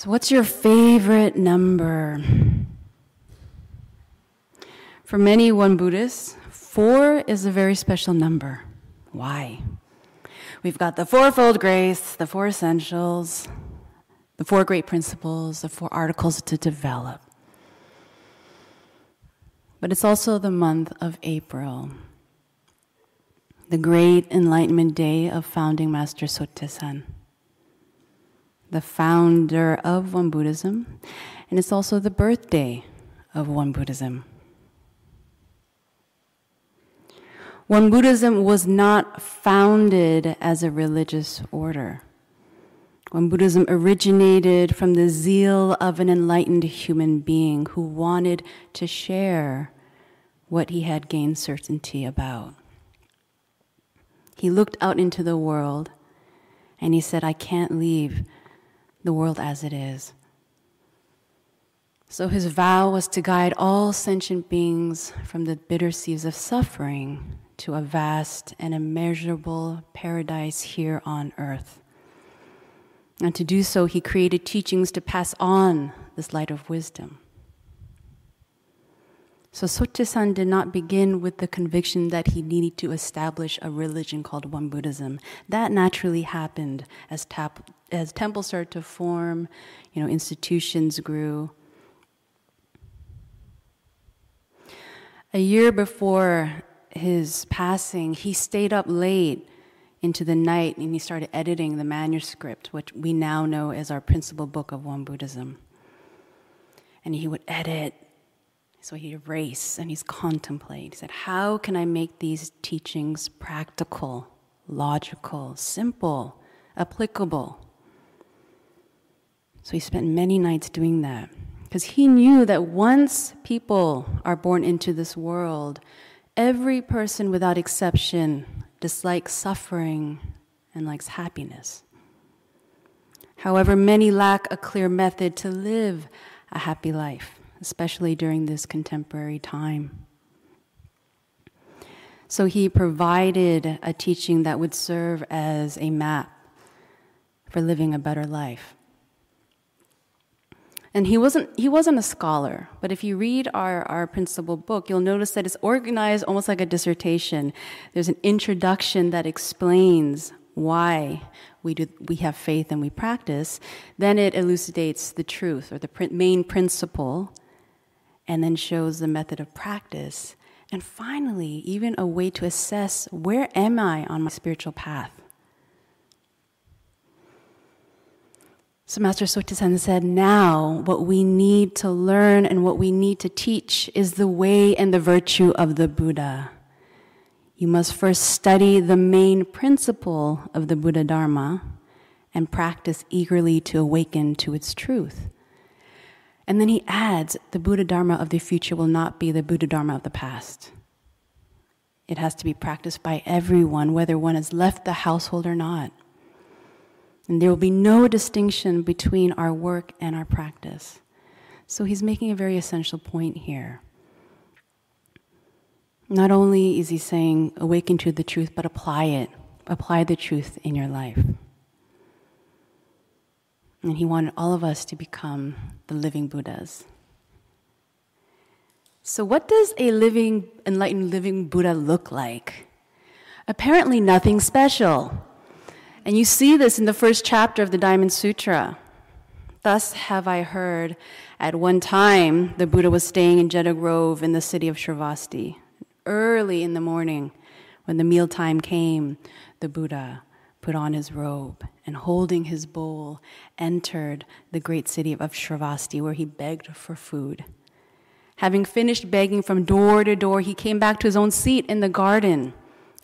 So, what's your favorite number? For many Won Buddhists, four is a very special number. Why? We've got the Fourfold Grace, the Four Essentials, the Four Great Principles, the Four Articles to Develop. But it's also the month of April, the great enlightenment day of founding Master Sotaesan the founder of Won Buddhism, and it's also the birthday of Won Buddhism. Won Buddhism was not founded as a religious order. Won Buddhism originated from the zeal of an enlightened human being who wanted to share what he had gained certainty about. He looked out into the world and he said, I can't leave the world as it is. So his vow was to guide all sentient beings from the bitter seas of suffering to a vast and immeasurable paradise here on earth. And to do so, he created teachings to pass on this light of wisdom. So Sotaesan did not begin with the conviction that he needed to establish a religion called Won Buddhism. That naturally happened as, tap, as temples started to form, you know, institutions grew. A year before his passing, he stayed up late into the night and he started editing the manuscript, which we now know as our principal book of Won Buddhism. And he would edit so he erased and he's contemplate. He said, How can I make these teachings practical, logical, simple, applicable? So he spent many nights doing that because he knew that once people are born into this world, every person without exception dislikes suffering and likes happiness. However, many lack a clear method to live a happy life especially during this contemporary time. So he provided a teaching that would serve as a map for living a better life. And he wasn't, he wasn't a scholar, but if you read our, our principal book, you'll notice that it's organized almost like a dissertation. There's an introduction that explains why we, do, we have faith and we practice. Then it elucidates the truth or the pr- main principle and then shows the method of practice. And finally, even a way to assess where am I on my spiritual path? So Master Sotaesan said, now what we need to learn and what we need to teach is the way and the virtue of the Buddha. You must first study the main principle of the Buddha Dharma and practice eagerly to awaken to its truth. And then he adds the Buddha Dharma of the future will not be the Buddha Dharma of the past. It has to be practiced by everyone, whether one has left the household or not. And there will be no distinction between our work and our practice. So he's making a very essential point here. Not only is he saying, awaken to the truth, but apply it. Apply the truth in your life. And he wanted all of us to become the living Buddhas. So, what does a living, enlightened living Buddha look like? Apparently, nothing special. And you see this in the first chapter of the Diamond Sutra. Thus have I heard at one time the Buddha was staying in Jeta Grove in the city of Shravasti. Early in the morning, when the mealtime came, the Buddha put on his robe, and holding his bowl, entered the great city of Shravasti, where he begged for food. Having finished begging from door to door, he came back to his own seat in the garden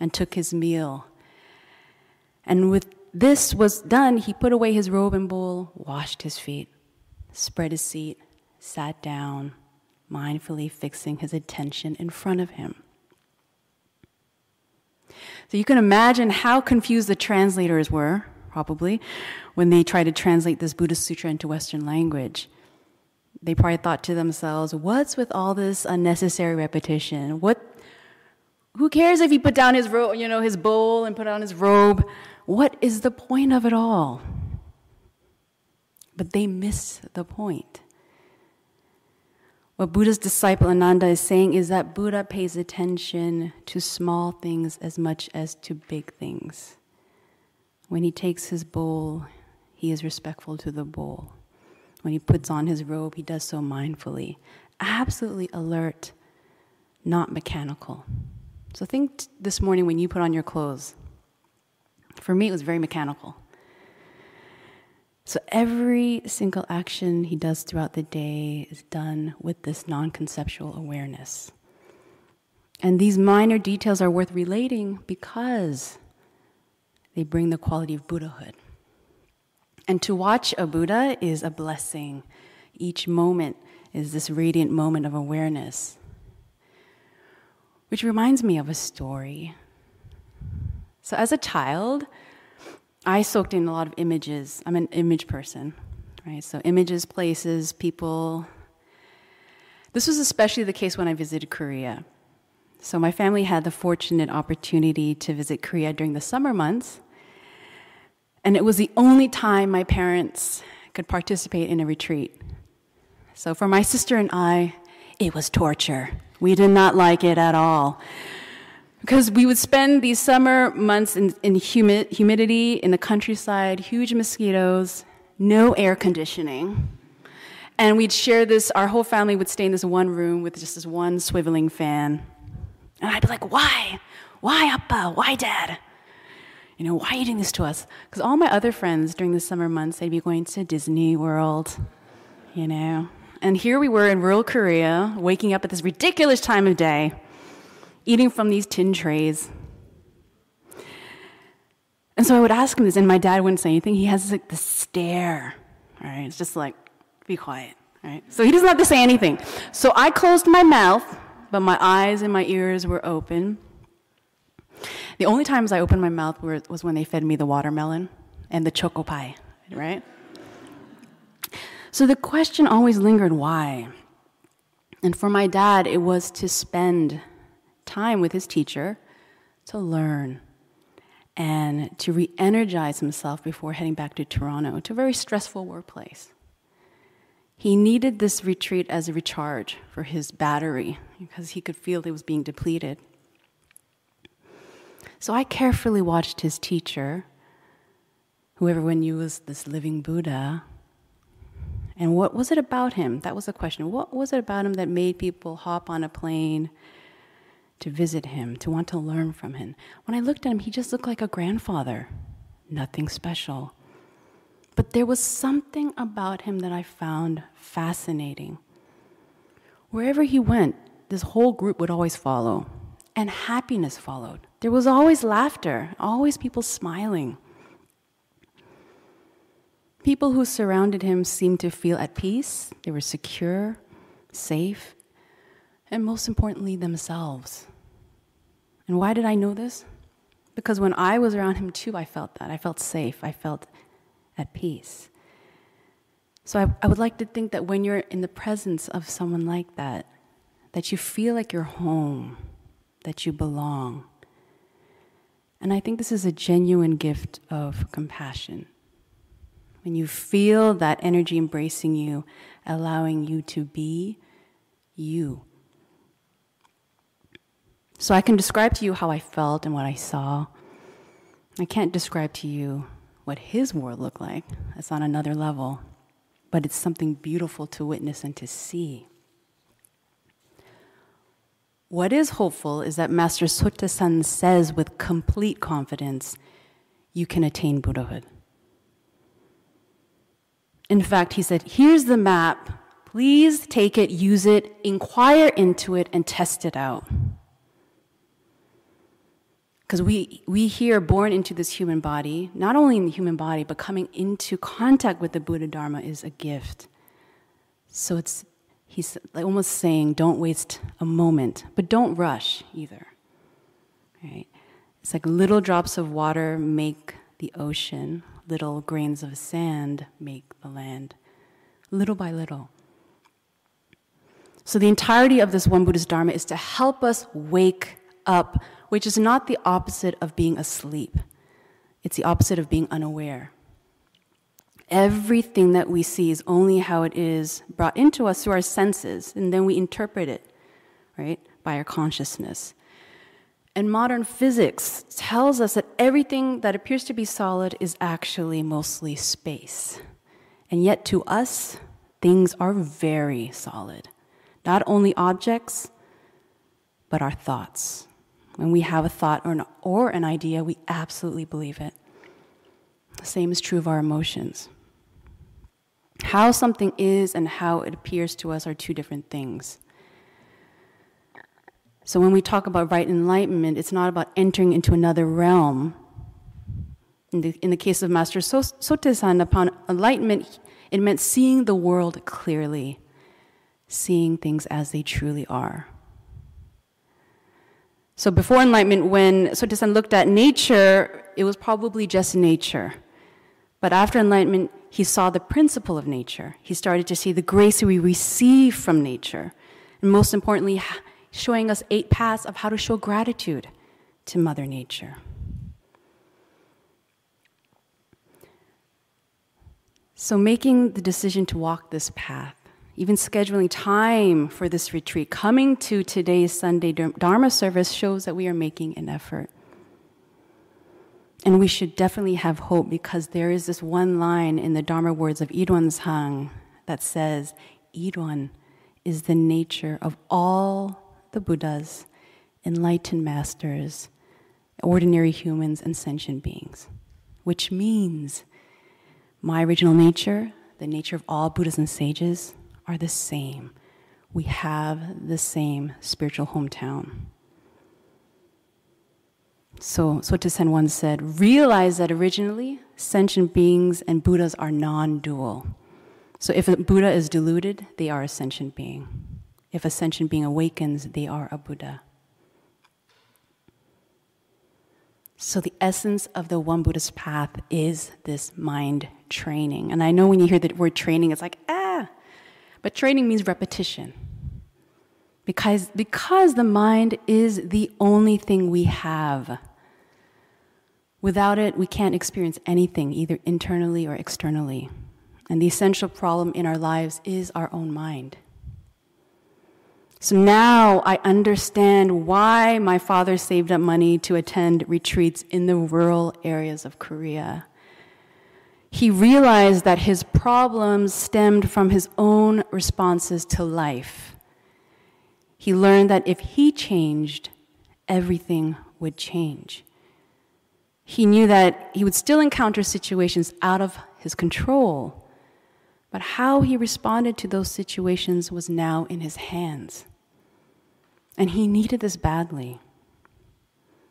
and took his meal. And with this was done, he put away his robe and bowl, washed his feet, spread his seat, sat down, mindfully fixing his attention in front of him. So you can imagine how confused the translators were, probably, when they tried to translate this Buddhist sutra into Western language. They probably thought to themselves, what's with all this unnecessary repetition? What who cares if he put down his ro- you know his bowl and put on his robe? What is the point of it all? but they miss the point. What Buddha's disciple Ananda is saying is that Buddha pays attention to small things as much as to big things. When he takes his bowl, he is respectful to the bowl. When he puts on his robe, he does so mindfully, absolutely alert, not mechanical. So think t- this morning when you put on your clothes. For me, it was very mechanical. So every single action he does throughout the day is done with this non conceptual awareness. And these minor details are worth relating because they bring the quality of Buddhahood. And to watch a Buddha is a blessing. Each moment is this radiant moment of awareness. Which reminds me of a story. So, as a child, I soaked in a lot of images. I'm an image person, right? So, images, places, people. This was especially the case when I visited Korea. So, my family had the fortunate opportunity to visit Korea during the summer months. And it was the only time my parents could participate in a retreat. So, for my sister and I, it was torture. We did not like it at all. Because we would spend these summer months in, in humid, humidity in the countryside, huge mosquitoes, no air conditioning. And we'd share this, our whole family would stay in this one room with just this one swiveling fan. And I'd be like, why? Why, Appa? Why, Dad? You know, why are you doing this to us? Because all my other friends during the summer months, they'd be going to Disney World, you know. And here we were in rural Korea, waking up at this ridiculous time of day eating from these tin trays. And so I would ask him this, and my dad wouldn't say anything. He has like this stare, right? It's just like, be quiet, right? So he doesn't have to say anything. So I closed my mouth, but my eyes and my ears were open. The only times I opened my mouth were, was when they fed me the watermelon and the choco pie, right? So the question always lingered why? And for my dad, it was to spend time with his teacher to learn and to re energize himself before heading back to Toronto, to a very stressful workplace. He needed this retreat as a recharge for his battery because he could feel it was being depleted. So I carefully watched his teacher, whoever one knew was this living Buddha. And what was it about him? That was the question. What was it about him that made people hop on a plane to visit him, to want to learn from him. When I looked at him, he just looked like a grandfather, nothing special. But there was something about him that I found fascinating. Wherever he went, this whole group would always follow, and happiness followed. There was always laughter, always people smiling. People who surrounded him seemed to feel at peace, they were secure, safe, and most importantly, themselves. And why did I know this? Because when I was around him too, I felt that. I felt safe. I felt at peace. So I, I would like to think that when you're in the presence of someone like that, that you feel like you're home, that you belong. And I think this is a genuine gift of compassion. When you feel that energy embracing you, allowing you to be you. So I can describe to you how I felt and what I saw. I can't describe to you what his world looked like. That's on another level. But it's something beautiful to witness and to see. What is hopeful is that Master Sotaesan says with complete confidence, you can attain Buddhahood. In fact, he said, Here's the map. Please take it, use it, inquire into it, and test it out. Because we, we here, born into this human body, not only in the human body, but coming into contact with the Buddha Dharma is a gift. So it's, he's almost saying, don't waste a moment, but don't rush either. Right? It's like little drops of water make the ocean, little grains of sand make the land, little by little. So the entirety of this Won Buddhist Dharma is to help us wake up which is not the opposite of being asleep, it's the opposite of being unaware. Everything that we see is only how it is brought into us through our senses, and then we interpret it, right, by our consciousness. And modern physics tells us that everything that appears to be solid is actually mostly space. And yet, to us, things are very solid. Not only objects, but our thoughts. When we have a thought or an, or an idea, we absolutely believe it. The same is true of our emotions. How something is and how it appears to us are two different things. So when we talk about right enlightenment, it's not about entering into another realm. In the, in the case of Master Sotaesan, upon enlightenment, it meant seeing the world clearly, seeing things as they truly are. So before enlightenment, when Sotaesan looked at nature, it was probably just nature. But after enlightenment, he saw the principle of nature. He started to see the grace we receive from nature. And most importantly, showing us eight paths of how to show gratitude to Mother Nature. So, making the decision to walk this path, even scheduling time for this retreat, coming to today's Sunday Dharma service shows that we are making an effort. And we should definitely have hope because there is this one line in the Dharma words of Hang that says, Irwan is the nature of all the Buddhas, enlightened masters, ordinary humans, and sentient beings. Which means my original nature, the nature of all Buddhas and sages, are the same. We have the same spiritual hometown. So Sotaesan once said, realize that originally sentient beings and Buddhas are non dual. So if a Buddha is deluded, they are a sentient being. If a sentient being awakens, they are a Buddha. So the essence of the Won Buddhist path is this mind training. And I know when you hear the word training, it's like, ah, but training means repetition. Because, because the mind is the only thing we have. Without it, we can't experience anything, either internally or externally. And the essential problem in our lives is our own mind. So now I understand why my father saved up money to attend retreats in the rural areas of Korea. He realized that his problems stemmed from his own responses to life. He learned that if he changed, everything would change. He knew that he would still encounter situations out of his control, but how he responded to those situations was now in his hands. And he needed this badly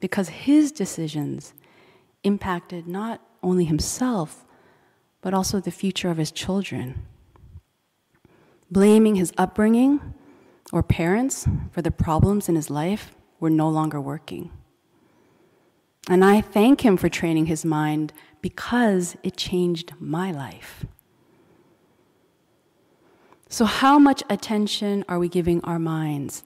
because his decisions impacted not only himself, but also the future of his children. Blaming his upbringing or parents for the problems in his life were no longer working. And I thank him for training his mind because it changed my life. So, how much attention are we giving our minds?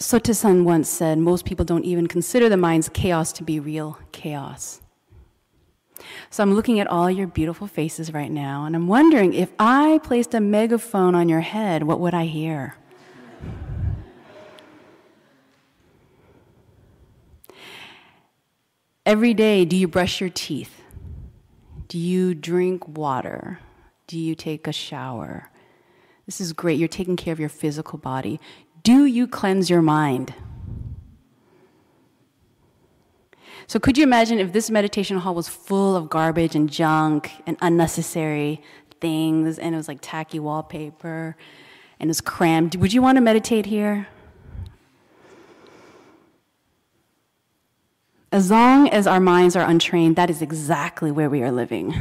Sotaesan once said, most people don't even consider the mind's chaos to be real chaos. So I'm looking at all your beautiful faces right now, and I'm wondering if I placed a megaphone on your head, what would I hear? Every day, do you brush your teeth? Do you drink water? Do you take a shower? This is great. You're taking care of your physical body. Do you cleanse your mind? So, could you imagine if this meditation hall was full of garbage and junk and unnecessary things, and it was like tacky wallpaper and it was crammed? Would you want to meditate here? As long as our minds are untrained, that is exactly where we are living.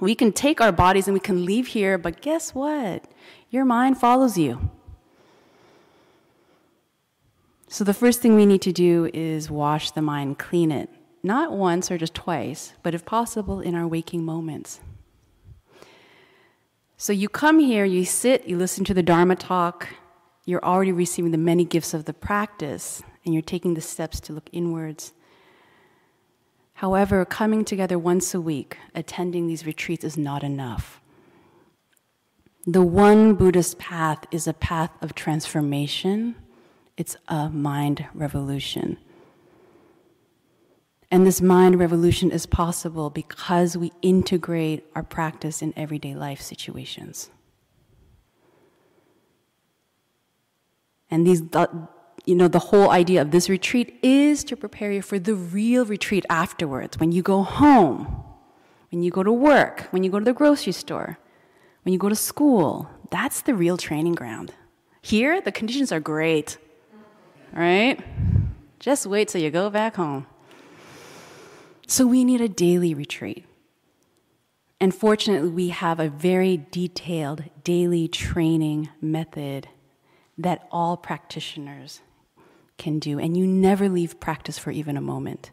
We can take our bodies and we can leave here, but guess what? Your mind follows you. So, the first thing we need to do is wash the mind, clean it. Not once or just twice, but if possible, in our waking moments. So, you come here, you sit, you listen to the Dharma talk, you're already receiving the many gifts of the practice and you're taking the steps to look inwards. However, coming together once a week, attending these retreats is not enough. The Won Buddhist path is a path of transformation, it's a mind revolution. And this mind revolution is possible because we integrate our practice in everyday life situations. And these, you know, the whole idea of this retreat is to prepare you for the real retreat afterwards. When you go home, when you go to work, when you go to the grocery store, when you go to school, that's the real training ground. Here, the conditions are great, right? Just wait till you go back home. So we need a daily retreat. And fortunately, we have a very detailed daily training method that all practitioners can do. And you never leave practice for even a moment.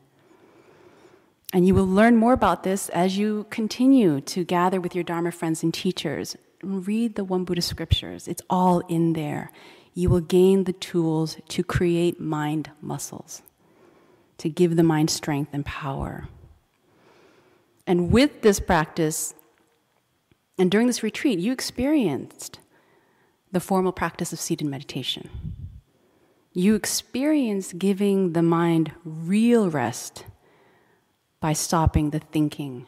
And you will learn more about this as you continue to gather with your Dharma friends and teachers. Read the Won Buddha scriptures, it's all in there. You will gain the tools to create mind muscles to give the mind strength and power. And with this practice, and during this retreat, you experienced the formal practice of seated meditation. You experienced giving the mind real rest by stopping the thinking,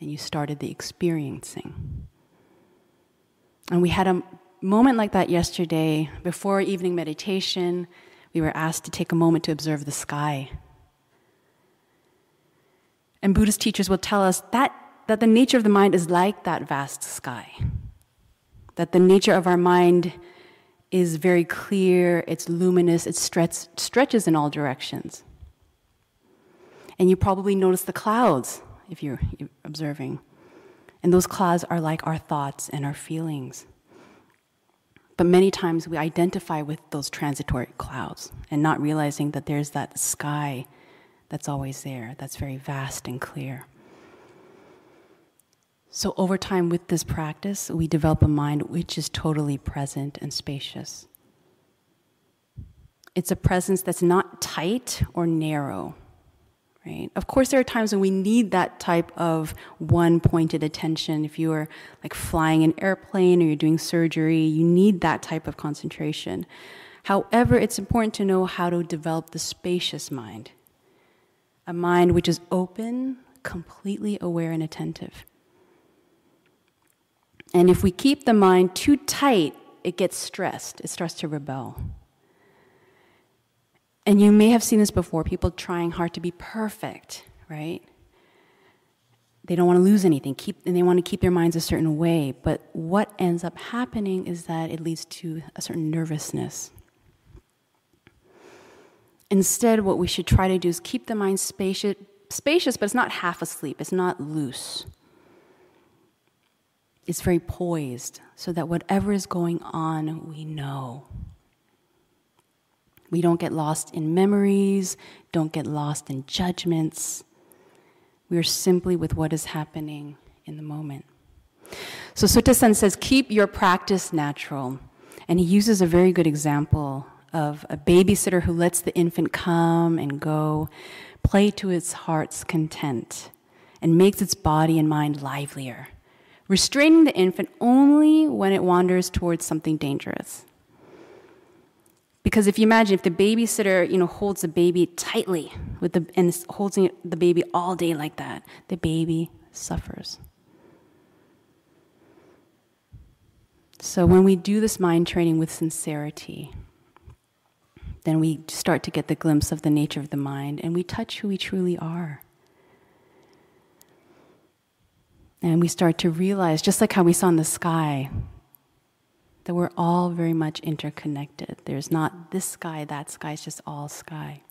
and you started the experiencing. And we had a moment like that yesterday before evening meditation. We were asked to take a moment to observe the sky and Buddhist teachers will tell us that, that the nature of the mind is like that vast sky. That the nature of our mind is very clear, it's luminous, it stretch, stretches in all directions. And you probably notice the clouds if you're observing. And those clouds are like our thoughts and our feelings. But many times we identify with those transitory clouds and not realizing that there's that sky that's always there, that's very vast and clear. So, over time, with this practice, we develop a mind which is totally present and spacious. It's a presence that's not tight or narrow, right? Of course, there are times when we need that type of one pointed attention. If you are like flying an airplane or you're doing surgery, you need that type of concentration. However, it's important to know how to develop the spacious mind a mind which is open, completely aware, and attentive. And if we keep the mind too tight, it gets stressed, it starts to rebel. And you may have seen this before people trying hard to be perfect, right? They don't want to lose anything, keep, and they want to keep their minds a certain way. But what ends up happening is that it leads to a certain nervousness. Instead, what we should try to do is keep the mind spacious, spacious, but it's not half asleep, it's not loose. It's very poised, so that whatever is going on, we know. We don't get lost in memories, don't get lost in judgments. We are simply with what is happening in the moment. So Sotaesan says, keep your practice natural. And he uses a very good example of a babysitter who lets the infant come and go, play to its heart's content, and makes its body and mind livelier, restraining the infant only when it wanders towards something dangerous. Because if you imagine if the babysitter, you know, holds the baby tightly with the and holds the baby all day like that, the baby suffers. So when we do this mind training with sincerity, then we start to get the glimpse of the nature of the mind and we touch who we truly are. And we start to realize, just like how we saw in the sky, that we're all very much interconnected. There's not this sky, that sky, it's just all sky.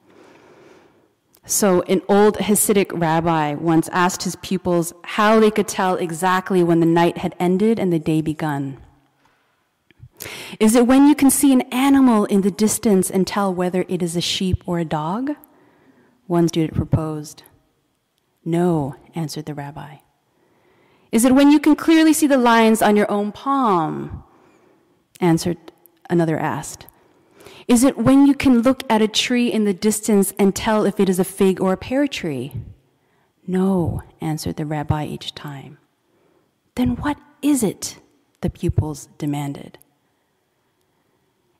So, an old Hasidic rabbi once asked his pupils how they could tell exactly when the night had ended and the day begun. Is it when you can see an animal in the distance and tell whether it is a sheep or a dog? One student proposed. No, answered the rabbi. Is it when you can clearly see the lines on your own palm? Answered another asked. Is it when you can look at a tree in the distance and tell if it is a fig or a pear tree? No, answered the rabbi each time. Then what is it? the pupils demanded.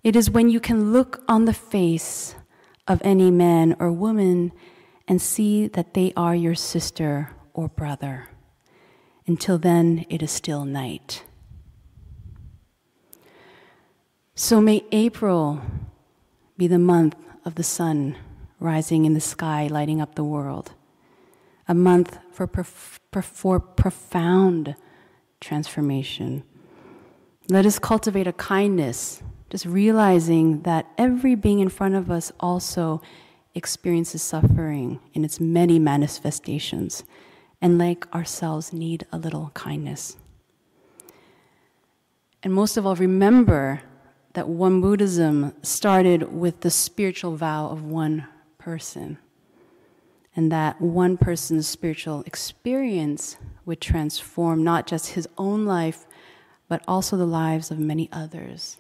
It is when you can look on the face of any man or woman and see that they are your sister or brother. Until then, it is still night. So may April be the month of the sun rising in the sky, lighting up the world. A month for, prof- for profound transformation. Let us cultivate a kindness, just realizing that every being in front of us also experiences suffering in its many manifestations, and like ourselves, need a little kindness. And most of all, remember that Won Buddhism started with the spiritual vow of one person, and that one person's spiritual experience would transform not just his own life, but also the lives of many others.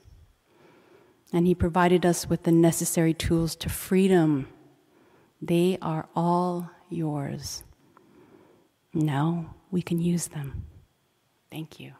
And he provided us with the necessary tools to freedom they are all yours. Now we can use them. Thank you.